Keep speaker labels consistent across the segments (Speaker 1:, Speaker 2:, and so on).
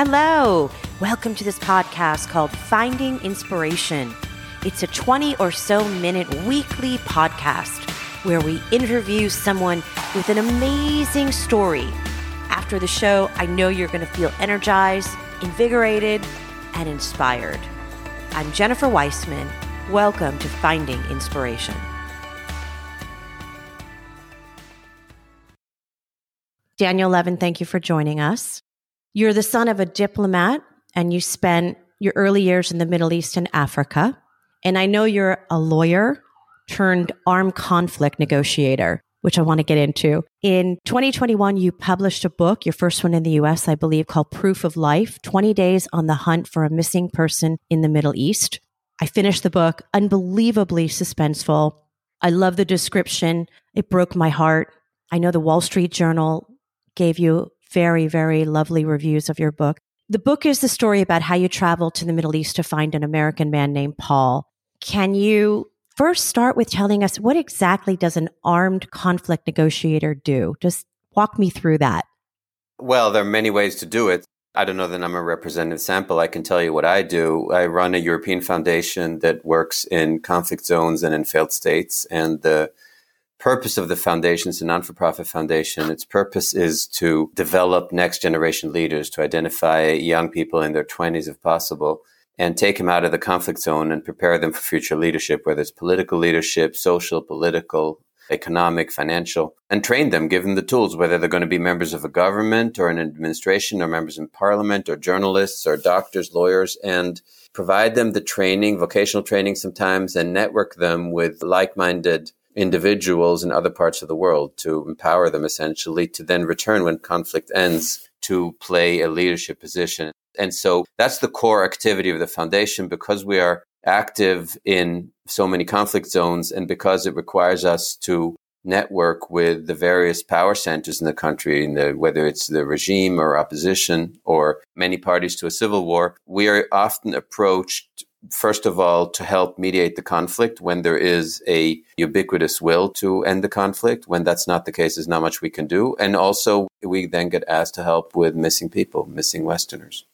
Speaker 1: Hello. Welcome to this podcast called Finding Inspiration. It's a 20 or so minute weekly podcast where we interview someone with an amazing story. After the show, I know you're going to feel energized, invigorated, and inspired. I'm Jennifer Weissman. Welcome to Finding Inspiration. Daniel Levin, thank you for joining us. You're the son of a diplomat and you spent your early years in the Middle East and Africa. And I know you're a lawyer turned armed conflict negotiator, which I want to get into. In 2021, you published a book, your first one in the US, I believe, called Proof of Life 20 Days on the Hunt for a Missing Person in the Middle East. I finished the book, unbelievably suspenseful. I love the description. It broke my heart. I know the Wall Street Journal gave you very, very lovely reviews of your book. The book is the story about how you traveled to the Middle East to find an American man named Paul. Can you first start with telling us what exactly does an armed conflict negotiator do? Just walk me through that.
Speaker 2: Well, there are many ways to do it. I don't know that I'm a representative sample. I can tell you what I do. I run a European foundation that works in conflict zones and in failed states. And the purpose of the foundation is a non-for-profit foundation. Its purpose is to develop next generation leaders, to identify young people in their 20s if possible, and take them out of the conflict zone and prepare them for future leadership, whether it's political leadership, social, political, economic, financial, and train them, give them the tools, whether they're going to be members of a government or an administration or members in parliament or journalists or doctors, lawyers, and provide them the training, vocational training sometimes, and network them with like-minded individuals in other parts of the world to empower them essentially to then return when conflict ends to play a leadership position. And so that's the core activity of the foundation because we are active in so many conflict zones and because it requires us to network with the various power centers in the country, in the, whether it's the regime or opposition or many parties to a civil war, we are often approached first of all, to help mediate the conflict when there is a ubiquitous will to end the conflict. When that's not the case, there's not much we can do. And also, we then get asked to help with missing people, missing Westerners.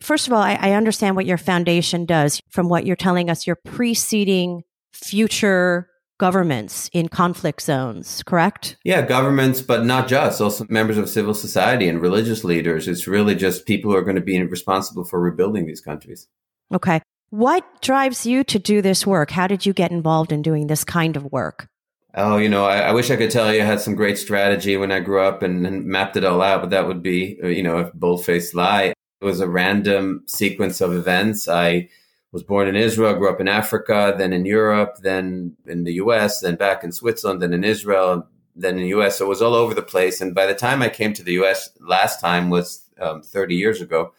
Speaker 1: First of all, I, I understand what your foundation does from what you're telling us, you're preceding future governments in conflict zones, correct?
Speaker 2: Yeah, governments, but not just, also members of civil society and religious leaders. It's really just people who are going to be responsible for rebuilding these countries.
Speaker 1: Okay. What drives you to do this work? How did you get involved in doing this kind of work?
Speaker 2: Oh, you know, I, I wish I could tell you I had some great strategy when I grew up and, and mapped it all out, but that would be, uh, you know, a bold faced lie. It was a random sequence of events. I was born in Israel, grew up in Africa, then in Europe, then in the US, then back in Switzerland, then in Israel, then in the US. So it was all over the place. And by the time I came to the US last time was um, 30 years ago.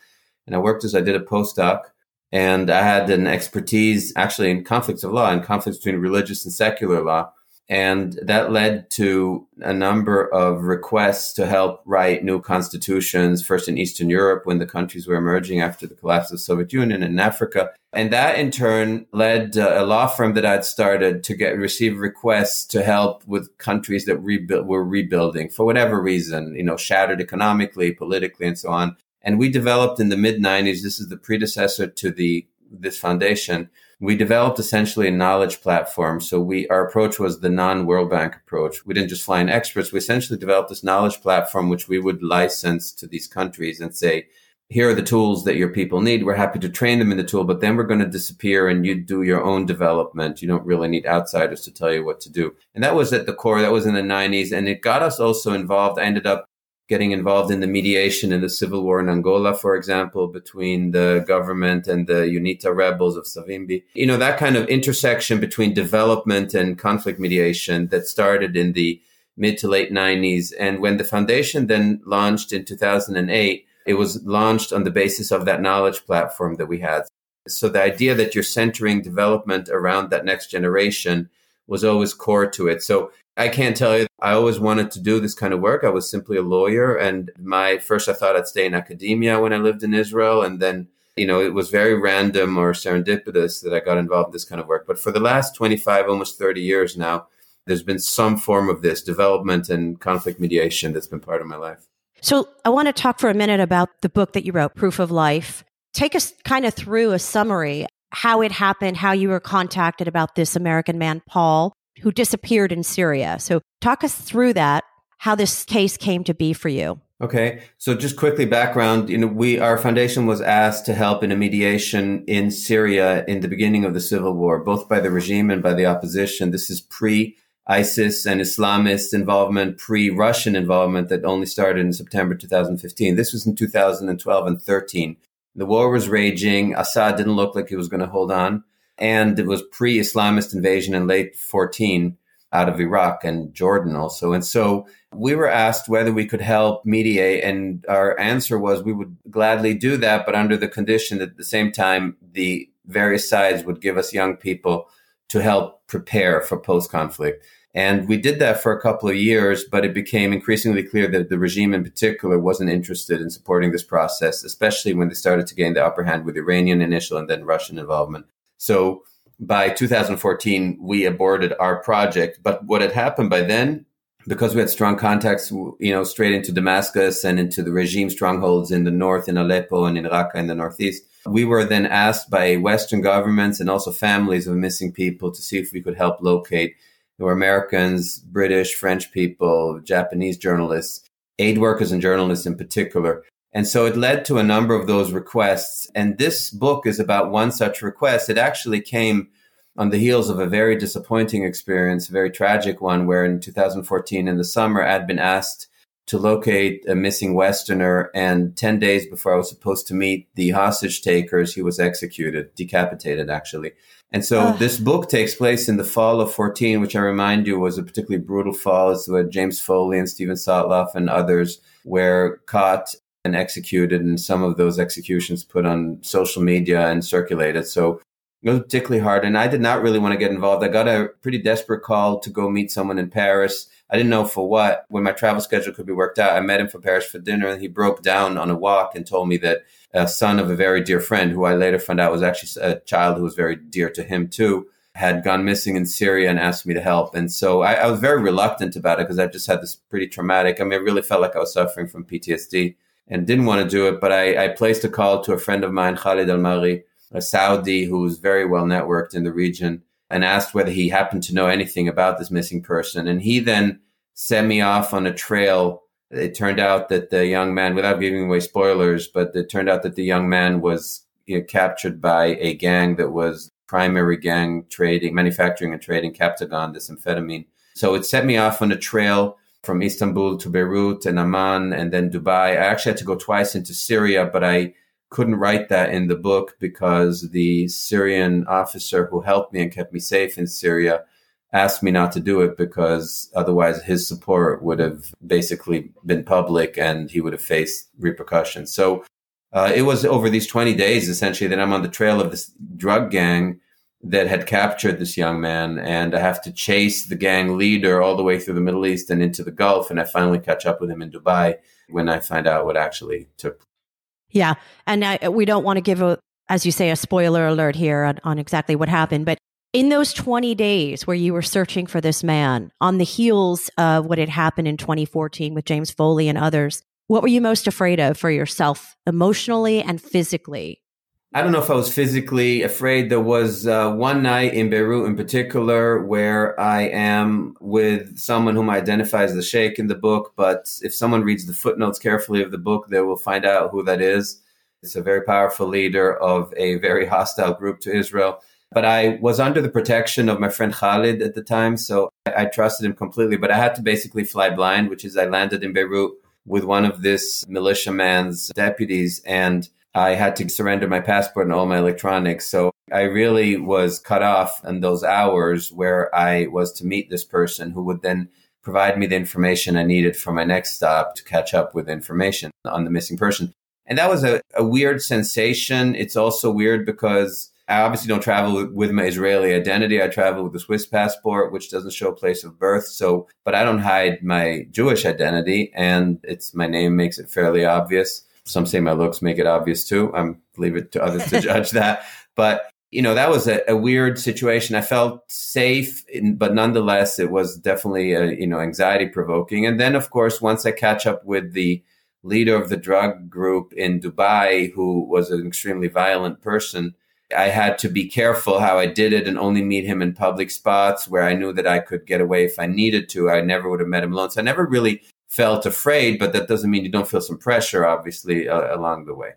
Speaker 2: And I worked as I did a postdoc and I had an expertise actually in conflicts of law and conflicts between religious and secular law. And that led to a number of requests to help write new constitutions, first in Eastern Europe when the countries were emerging after the collapse of the Soviet Union and in Africa. And that in turn led uh, a law firm that I'd started to get receive requests to help with countries that rebuild, were rebuilding for whatever reason, you know, shattered economically, politically, and so on. And we developed in the mid 90s, this is the predecessor to the this foundation. We developed essentially a knowledge platform. So we our approach was the non-World Bank approach. We didn't just fly in experts. We essentially developed this knowledge platform which we would license to these countries and say, here are the tools that your people need. We're happy to train them in the tool, but then we're going to disappear and you do your own development. You don't really need outsiders to tell you what to do. And that was at the core. That was in the 90s. And it got us also involved. I ended up getting involved in the mediation in the civil war in Angola, for example, between the government and the UNITA rebels of Savimbi. You know, that kind of intersection between development and conflict mediation that started in the mid to late 90s. And when the foundation then launched in 2008, it was launched on the basis of that knowledge platform that we had. So the idea that you're centering development around that next generation was always core to it. So I can't tell you. I always wanted to do this kind of work. I was simply a lawyer. And my first, I thought I'd stay in academia when I lived in Israel. And then, you know, it was very random or serendipitous that I got involved in this kind of work. But for the last 25, almost 30 years now, there's been some form of this development and conflict mediation that's been part of my life.
Speaker 1: So I want to talk for a minute about the book that you wrote, Proof of Life. Take us kind of through a summary, how it happened, how you were contacted about this American man, Paul, who disappeared in Syria. So talk us through that, how this case came to be for you.
Speaker 2: Okay, so just quickly background. You know, we our foundation was asked to help in a mediation in Syria in the beginning of the civil war, both by the regime and by the opposition. This is pre ISIS and Islamist involvement, pre Russian involvement that only started in September 2015. This was in 2012 and 13. The war was raging. Assad didn't look like he was going to hold on. And it was pre Islamist invasion in late 14 out of Iraq and Jordan also. And so we were asked whether we could help mediate. And our answer was we would gladly do that, but under the condition that at the same time, the various sides would give us young people to help prepare for post conflict. And we did that for a couple of years, but it became increasingly clear that the regime in particular wasn't interested in supporting this process, especially when they started to gain the upper hand with Iranian initial and then Russian involvement. So by 2014, we aborted our project. But what had happened by then, because we had strong contacts, you know, straight into Damascus and into the regime strongholds in the north, in Aleppo and in Raqqa in the northeast, we were then asked by Western governments and also families of missing people to see if we could help locate. There were Americans, British, French people, Japanese journalists, aid workers and journalists in particular. And so it led to a number of those requests. And this book is about one such request. It actually came on the heels of a very disappointing experience, a very tragic one, where in 2014 in the summer, I'd been asked to locate a missing Westerner. And 10 days before I was supposed to meet the hostage takers, he was executed, decapitated, actually. And so uh. this book takes place in the fall of 14, which I remind you was a particularly brutal fall. It's where James Foley and Steven Sotloff and others were caught and executed, and some of those executions put on social media and circulated. So it was particularly hard. And I did not really want to get involved. I got a pretty desperate call to go meet someone in Paris. I didn't know for what. When my travel schedule could be worked out, I met him for Paris for dinner, and he broke down on a walk and told me that a son of a very dear friend, who I later found out was actually a child who was very dear to him too, had gone missing in Syria and asked me to help. And so I, I was very reluctant about it because I just had this pretty traumatic. I mean, I really felt like I was suffering from PTSD and didn't want to do it. But I, I placed a call to a friend of mine, Khalid Al Mari, a Saudi who was very well networked in the region, and asked whether he happened to know anything about this missing person. And he then sent me off on a trail. It turned out that the young man, without giving away spoilers, but it turned out that the young man was you know, captured by a gang that was primary gang trading, manufacturing and trading Captagon, this amphetamine. So it set me off on a trail from Istanbul to Beirut and Amman and then Dubai. I actually had to go twice into Syria, but I couldn't write that in the book because the Syrian officer who helped me and kept me safe in Syria asked me not to do it because otherwise his support would have basically been public and he would have faced repercussions. So uh, it was over these 20 days essentially that I'm on the trail of this drug gang that had captured this young man and I have to chase the gang leader all the way through the Middle East and into the Gulf and I finally catch up with him in Dubai when I find out what actually took place.
Speaker 1: Yeah. And I, we don't want to give a as you say a spoiler alert here on, on exactly what happened, but in those 20 days where you were searching for this man on the heels of what had happened in 2014 with James Foley and others, what were you most afraid of for yourself emotionally and physically?
Speaker 2: I don't know if I was physically afraid. There was uh, one night in Beirut in particular where I am with someone whom I identify as the Sheikh in the book. But if someone reads the footnotes carefully of the book, they will find out who that is. It's a very powerful leader of a very hostile group to Israel. But I was under the protection of my friend Khalid at the time, so I, I trusted him completely. But I had to basically fly blind, which is I landed in Beirut with one of this militiaman's deputies and I had to surrender my passport and all my electronics. So I really was cut off in those hours where I was to meet this person who would then provide me the information I needed for my next stop to catch up with information on the missing person. And that was a, a weird sensation. It's also weird because I obviously don't travel with my Israeli identity. I travel with a Swiss passport, which doesn't show place of birth. So, but I don't hide my Jewish identity and it's my name makes it fairly obvious. Some say my looks make it obvious too. I'm leave it to others to judge that. But you know, that was a, a weird situation. I felt safe, in, but nonetheless, it was definitely a, you know anxiety provoking. And then, of course, once I catch up with the leader of the drug group in Dubai, who was an extremely violent person. I had to be careful how I did it and only meet him in public spots where I knew that I could get away if I needed to. I never would have met him alone. So I never really felt afraid, but that doesn't mean you don't feel some pressure, obviously, uh, along the way.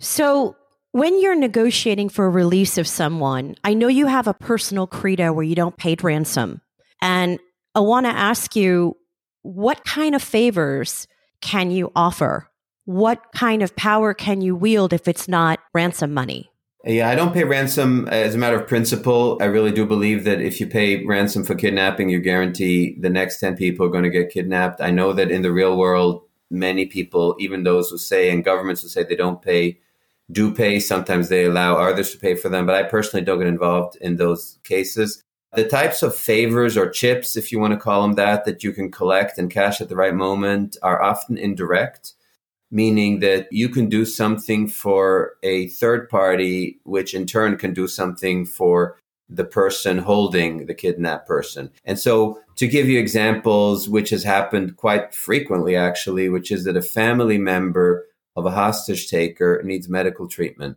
Speaker 1: So when you're negotiating for a release of someone, I know you have a personal credo where you don't pay ransom. And I want to ask you what kind of favors can you offer? What kind of power can you wield if it's not ransom money?
Speaker 2: Yeah, I don't pay ransom as a matter of principle. I really do believe that if you pay ransom for kidnapping, you guarantee the next 10 people are going to get kidnapped. I know that in the real world, many people, even those who say, and governments who say they don't pay, do pay. Sometimes they allow others to pay for them, but I personally don't get involved in those cases. The types of favors or chips, if you want to call them that, that you can collect and cash at the right moment are often indirect, meaning that you can do something for a third party, which in turn can do something for the person holding the kidnapped person. And so, to give you examples, which has happened quite frequently actually, which is that a family member of a hostage taker needs medical treatment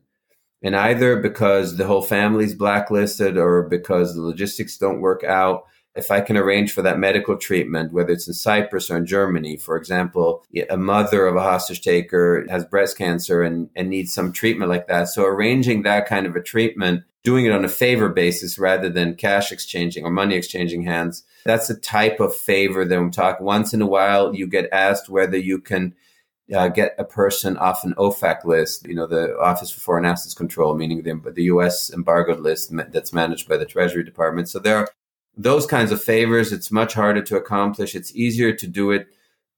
Speaker 2: and either because the whole family's blacklisted or because the logistics don't work out, if I can arrange for that medical treatment, whether it's in Cyprus or in Germany, for example, a mother of a hostage taker has breast cancer and, and needs some treatment like that. So arranging that kind of a treatment, doing it on a favor basis rather than cash exchanging or money exchanging hands, that's a type of favor that I'm talking. Once in a while, you get asked whether you can uh, get a person off an OFAC list, you know, the Office for Foreign Assets Control, meaning the, the U.S. embargoed list that's managed by the Treasury Department. So there are those kinds of favors. It's much harder to accomplish. It's easier to do it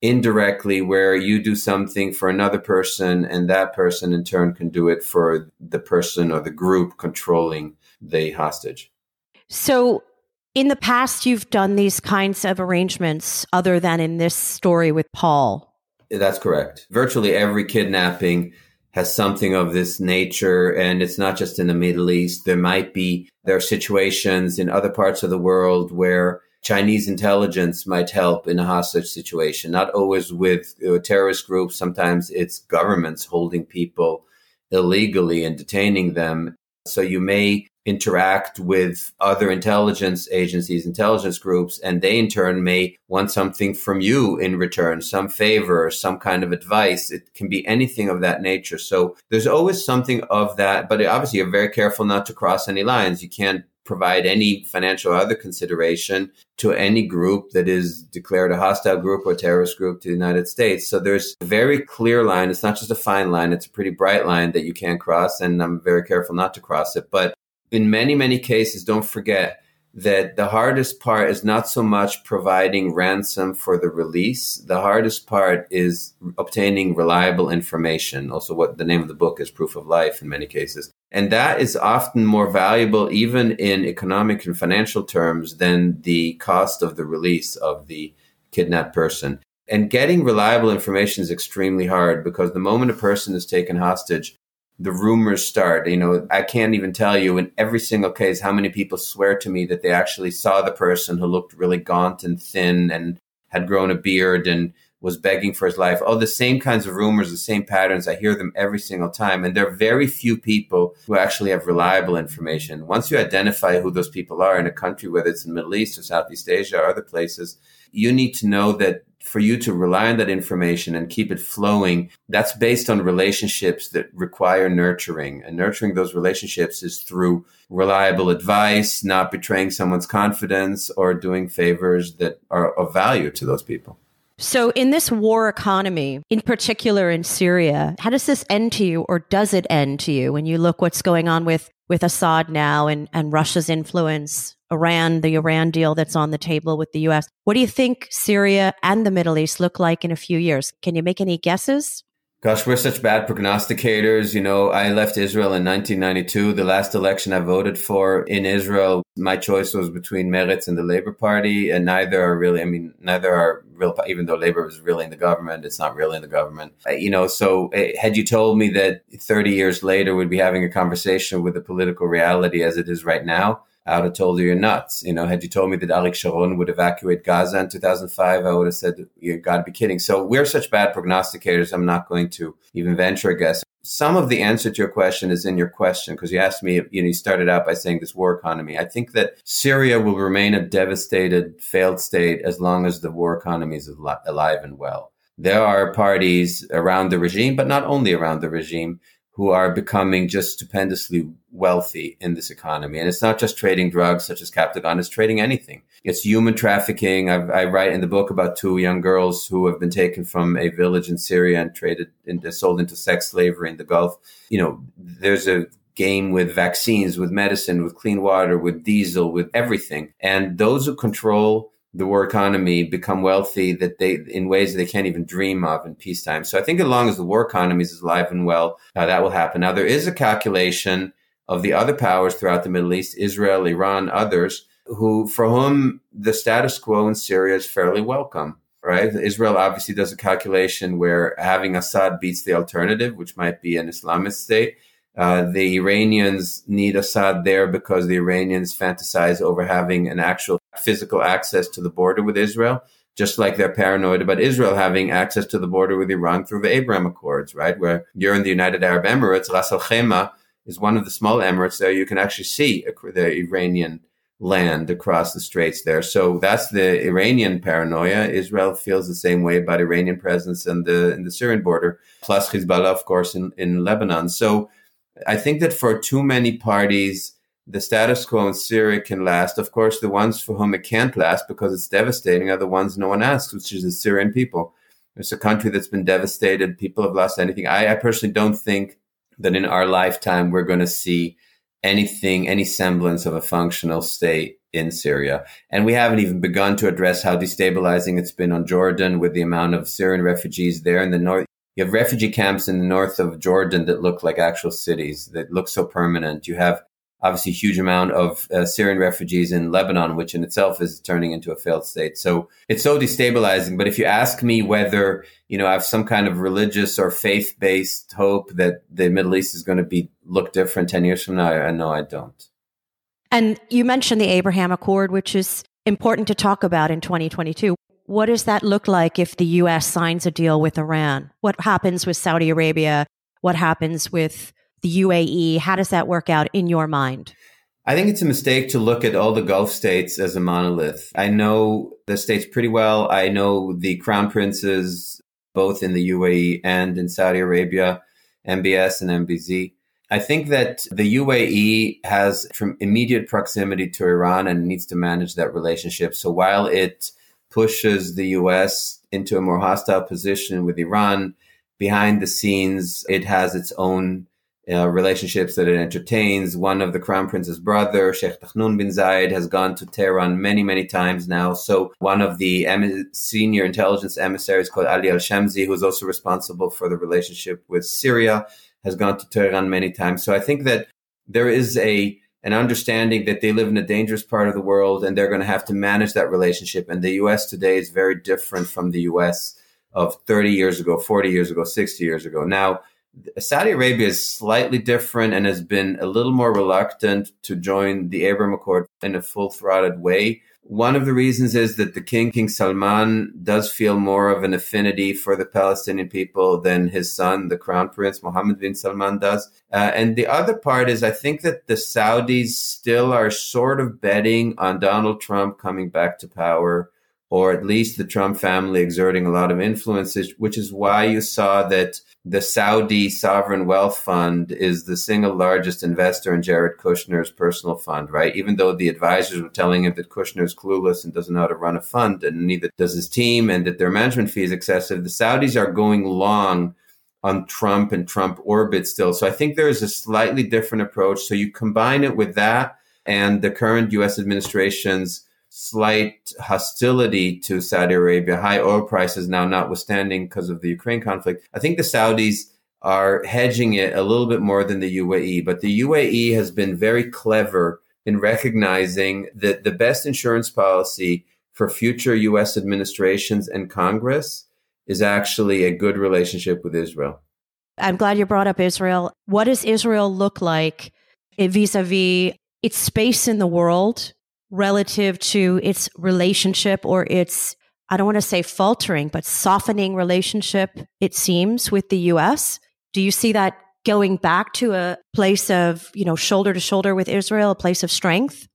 Speaker 2: indirectly, where you do something for another person, and that person in turn can do it for the person or the group controlling the hostage.
Speaker 1: So in the past, you've done these kinds of arrangements other than in this story with Paul.
Speaker 2: That's correct. Virtually every kidnapping has something of this nature. And it's not just in the Middle East. There might be, there are situations in other parts of the world where Chinese intelligence might help in a hostage situation, not always with uh, terrorist groups. Sometimes it's governments holding people illegally and detaining them. So you may interact with other intelligence agencies, intelligence groups, and they in turn may want something from you in return, some favor, some kind of advice. It can be anything of that nature. So there's always something of that, but obviously you're very careful not to cross any lines. You can't provide any financial or other consideration to any group that is declared a hostile group or terrorist group to the United States. So there's a very clear line. It's not just a fine line, it's a pretty bright line that you can't cross. And I'm very careful not to cross it. But in many, many cases, don't forget that the hardest part is not so much providing ransom for the release. The hardest part is obtaining reliable information. Also, what the name of the book is Proof of Life in many cases. And that is often more valuable, even in economic and financial terms, than the cost of the release of the kidnapped person. And getting reliable information is extremely hard because the moment a person is taken hostage, the rumors start. You know, I can't even tell you in every single case how many people swear to me that they actually saw the person who looked really gaunt and thin and had grown a beard and was begging for his life. Oh, the same kinds of rumors, the same patterns. I hear them every single time. And there are very few people who actually have reliable information. Once you identify who those people are in a country, whether it's in the Middle East or Southeast Asia or other places, you need to know that for you to rely on that information and keep it flowing, that's based on relationships that require nurturing. And nurturing those relationships is through reliable advice, not betraying someone's confidence, or doing favors that are of value to those people.
Speaker 1: So, in this war economy, in particular in Syria, how does this end to you, or does it end to you when you look what's going on with, with Assad now and, and Russia's influence Iran, the Iran deal that's on the table with the US. What do you think Syria and the Middle East look like in a few years? Can you make any guesses?
Speaker 2: Gosh, we're such bad prognosticators. You know, I left Israel in 1992. The last election I voted for in Israel, my choice was between Meretz and the Labor Party, and neither are really, I mean, neither are real, even though Labor was really in the government, it's not really in the government. You know, so uh, had you told me that 30 years later we'd be having a conversation with the political reality as it is right now, I would have told you you're nuts. You know, had you told me that Arik Sharon would evacuate Gaza in 2005, I would have said, you got to be kidding. So we're such bad prognosticators. I'm not going to even venture a guess. Some of the answer to your question is in your question because you asked me, you know, you started out by saying this war economy. I think that Syria will remain a devastated, failed state as long as the war economy is alive and well. There are parties around the regime, but not only around the regime, who are becoming just stupendously wealthy in this economy. And it's not just trading drugs such as Captagon, it's trading anything. It's human trafficking. I've, i write in the book about two young girls who have been taken from a village in Syria and traded and sold into sex slavery in the Gulf. You know, there's a game with vaccines, with medicine, with clean water, with diesel, with everything. And those who control the war economy become wealthy that they in ways that they can't even dream of in peacetime. So I think as long as the war economy is alive and well, uh, that will happen. Now there is a calculation of the other powers throughout the Middle East, Israel, Iran, others, who for whom the status quo in Syria is fairly welcome. Right? Israel obviously does a calculation where having Assad beats the alternative, which might be an Islamist state. Uh, the Iranians need Assad there because the Iranians fantasize over having an actual physical access to the border with Israel, just like they're paranoid about Israel having access to the border with Iran through the Abraham Accords, right? Where you're in the United Arab Emirates, Ras Al Khaimah is one of the small emirates there. You can actually see the Iranian land across the straits there. So that's the Iranian paranoia. Israel feels the same way about Iranian presence in the in the Syrian border, plus Hezbollah, of course, in, in Lebanon. So I think that for too many parties, the status quo in Syria can last. Of course, the ones for whom it can't last because it's devastating are the ones no one asks, which is the Syrian people. It's a country that's been devastated. People have lost anything. I, I personally don't think that in our lifetime we're going to see anything, any semblance of a functional state in Syria. And we haven't even begun to address how destabilizing it's been on Jordan with the amount of Syrian refugees there in the north. You have refugee camps in the north of Jordan that look like actual cities that look so permanent. You have obviously huge amount of uh, Syrian refugees in Lebanon, which in itself is turning into a failed state. So it's so destabilizing. But if you ask me whether, you know, I have some kind of religious or faith based hope that the Middle East is going to be look different 10 years from now, I know I don't.
Speaker 1: And you mentioned the Abraham Accord, which is important to talk about in 2022. What does that look like if the US signs a deal with Iran? What happens with Saudi Arabia? What happens with the UAE? How does that work out in your mind?
Speaker 2: I think it's a mistake to look at all the Gulf states as a monolith. I know the states pretty well. I know the crown princes, both in the UAE and in Saudi Arabia, MBS and MBZ. I think that the UAE has immediate proximity to Iran and needs to manage that relationship. So while it pushes the US into a more hostile position with Iran, behind the scenes, it has its own uh, relationships that it entertains. One of the crown prince's brother, Sheikh Tahnoun bin Zayed, has gone to Tehran many, many times now. So one of the em- senior intelligence emissaries called Ali al-Shamsi, who's also responsible for the relationship with Syria, has gone to Tehran many times. So I think that there is a an understanding that they live in a dangerous part of the world and they're going to have to manage that relationship. And the US today is very different from the US of 30 years ago, 40 years ago, 60 years ago. Now, Saudi Arabia is slightly different and has been a little more reluctant to join the Abraham Accord in a full throated way. One of the reasons is that the king, King Salman, does feel more of an affinity for the Palestinian people than his son, the crown prince, Mohammed bin Salman, does. Uh, and the other part is I think that the Saudis still are sort of betting on Donald Trump coming back to power or at least the Trump family exerting a lot of influence, which is why you saw that the Saudi sovereign wealth fund is the single largest investor in Jared Kushner's personal fund, right? Even though the advisors were telling him that Kushner is clueless and doesn't know how to run a fund, and neither does his team, and that their management fee is excessive, the Saudis are going long on Trump and Trump orbit still. So I think there is a slightly different approach. So you combine it with that and the current US administration's slight hostility to Saudi Arabia, high oil prices now notwithstanding because of the Ukraine conflict. I think the Saudis are hedging it a little bit more than the UAE, but the UAE has been very clever in recognizing that the best insurance policy for future US administrations and Congress is actually a good relationship with Israel.
Speaker 1: I'm glad you brought up Israel. What does Israel look like vis a vis its space in the world relative to its relationship or its, I don't want to say faltering, but softening relationship, it seems, with the US? Do you see that going back to a place of, you know, shoulder to shoulder with Israel, a place of strength?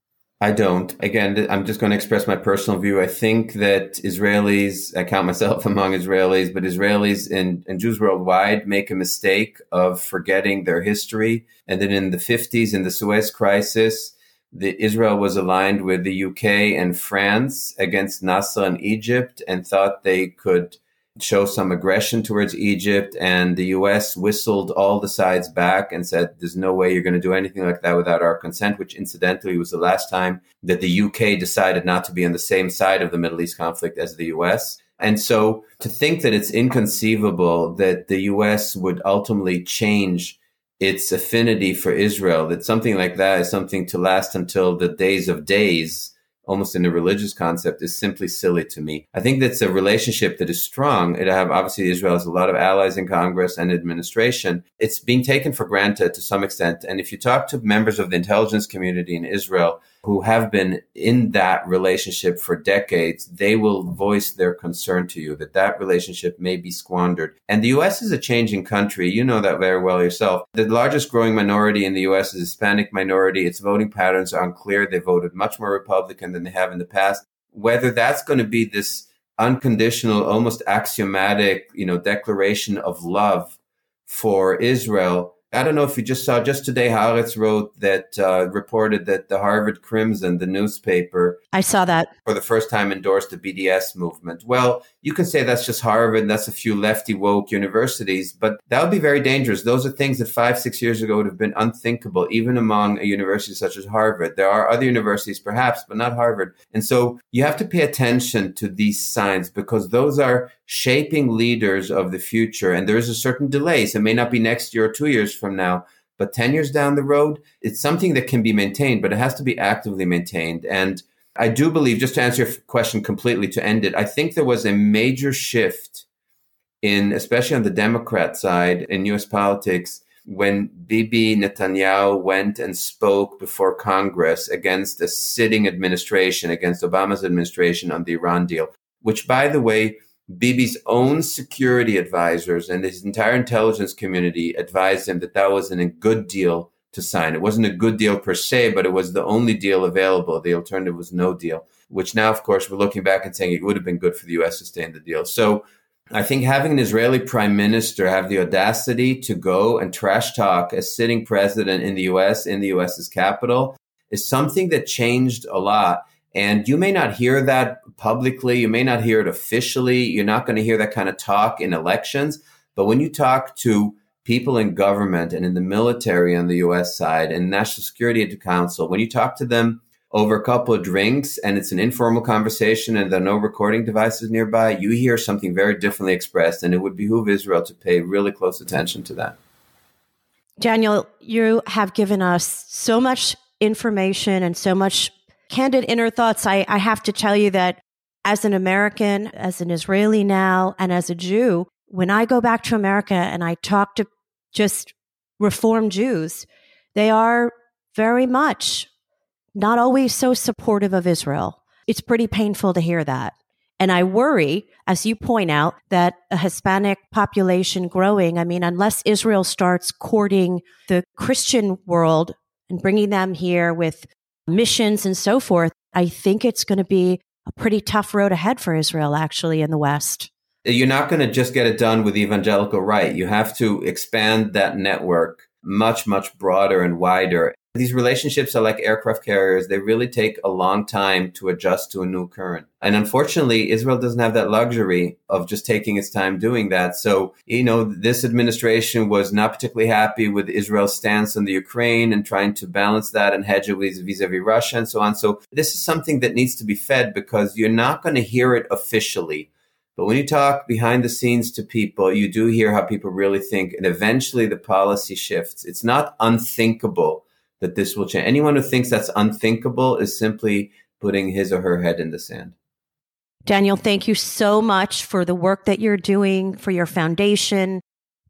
Speaker 2: I don't. Again, I'm just going to express my personal view. I think that Israelis, I count myself among Israelis, but Israelis and, and Jews worldwide make a mistake of forgetting their history. And then in the 50s, in the Suez Crisis, the Israel was aligned with the UK and France against Nasser and Egypt and thought they could show some aggression towards Egypt. And the US whistled all the sides back and said, there's no way you're going to do anything like that without our consent, which incidentally was the last time that the UK decided not to be on the same side of the Middle East conflict as the US. And so to think that it's inconceivable that the US would ultimately change its affinity for Israel, that something like that is something to last until the days of days almost in a religious concept is simply silly to me. I think that's a relationship that is strong. It have obviously Israel has a lot of allies in Congress and administration. It's being taken for granted to some extent. And if you talk to members of the intelligence community in Israel, who have been in that relationship for decades, they will voice their concern to you that that relationship may be squandered. And the US is a changing country. You know that very well yourself. The largest growing minority in the US is Hispanic minority. Its voting patterns are unclear. They voted much more Republican than they have in the past. Whether that's going to be this unconditional, almost axiomatic, you know, declaration of love for Israel I don't know if you just saw just today, Haaretz wrote that uh, reported that the Harvard Crimson, the newspaper,
Speaker 1: I saw that
Speaker 2: for the first time endorsed the BDS movement. Well, you can say that's just Harvard, and that's a few lefty woke universities, but that would be very dangerous. Those are things that five, six years ago would have been unthinkable, even among a university such as Harvard. There are other universities, perhaps, but not Harvard. And so you have to pay attention to these signs because those are shaping leaders of the future. And there is a certain delay. So it may not be next year or two years from now, but 10 years down the road, it's something that can be maintained, but it has to be actively maintained. And I do believe, just to answer your question completely to end it, I think there was a major shift in, especially on the Democrat side in US politics, when Bibi Netanyahu went and spoke before Congress against a sitting administration, against Obama's administration on the Iran deal, which, by the way, Bibi's own security advisors and his entire intelligence community advised him that that wasn't a good deal to sign. It wasn't a good deal per se, but it was the only deal available. The alternative was no deal, which now, of course, we're looking back and saying it would have been good for the U.S. to stay in the deal. So I think having an Israeli prime minister have the audacity to go and trash talk a sitting president in the U.S., in the U.S.'s capital, is something that changed a lot. And you may not hear that publicly. You may not hear it officially. You're not going to hear that kind of talk in elections. But when you talk to people in government and in the military on the US side and National Security Council, when you talk to them over a couple of drinks and it's an informal conversation and there are no recording devices nearby, you hear something very differently expressed. And it would behoove Israel to pay really close attention to that.
Speaker 1: Daniel, you have given us so much information and so much candid inner thoughts. I, I have to tell you that as an American, as an Israeli now, and as a Jew, when I go back to America and I talk to just Reform Jews, they are very much not always so supportive of Israel. It's pretty painful to hear that. And I worry, as you point out, that a Hispanic population growing, I mean, unless Israel starts courting the Christian world and bringing them here with missions and so forth, I think it's going to be a pretty tough road ahead for Israel, actually, in the West.
Speaker 2: You're not going to just get it done with evangelical right. You have to expand that network much, much broader and wider. These relationships are like aircraft carriers. They really take a long time to adjust to a new current. And unfortunately, Israel doesn't have that luxury of just taking its time doing that. So, you know, this administration was not particularly happy with Israel's stance on the Ukraine and trying to balance that and hedge it vis-a-vis Russia and so on. So this is something that needs to be fed because you're not going to hear it officially. But when you talk behind the scenes to people, you do hear how people really think, and eventually the policy shifts. It's not unthinkable that this will change. Anyone who thinks that's unthinkable is simply putting his or her head in the sand.
Speaker 1: Daniel, thank you so much for the work that you're doing for your foundation,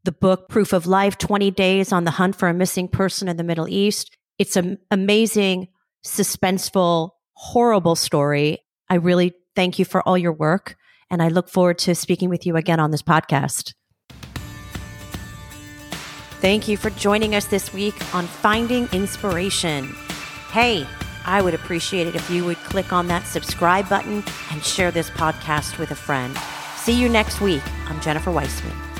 Speaker 1: the book Proof of Life 20 Days on the Hunt for a Missing Person in the Middle East. It's an amazing, suspenseful, horrible story. I really thank you for all your work. And I look forward to speaking with you again on this podcast. Thank you for joining us this week on Finding Inspiration. Hey, I would appreciate it if you would click on that subscribe button and share this podcast with a friend. See you next week. I'm Jennifer Weissman.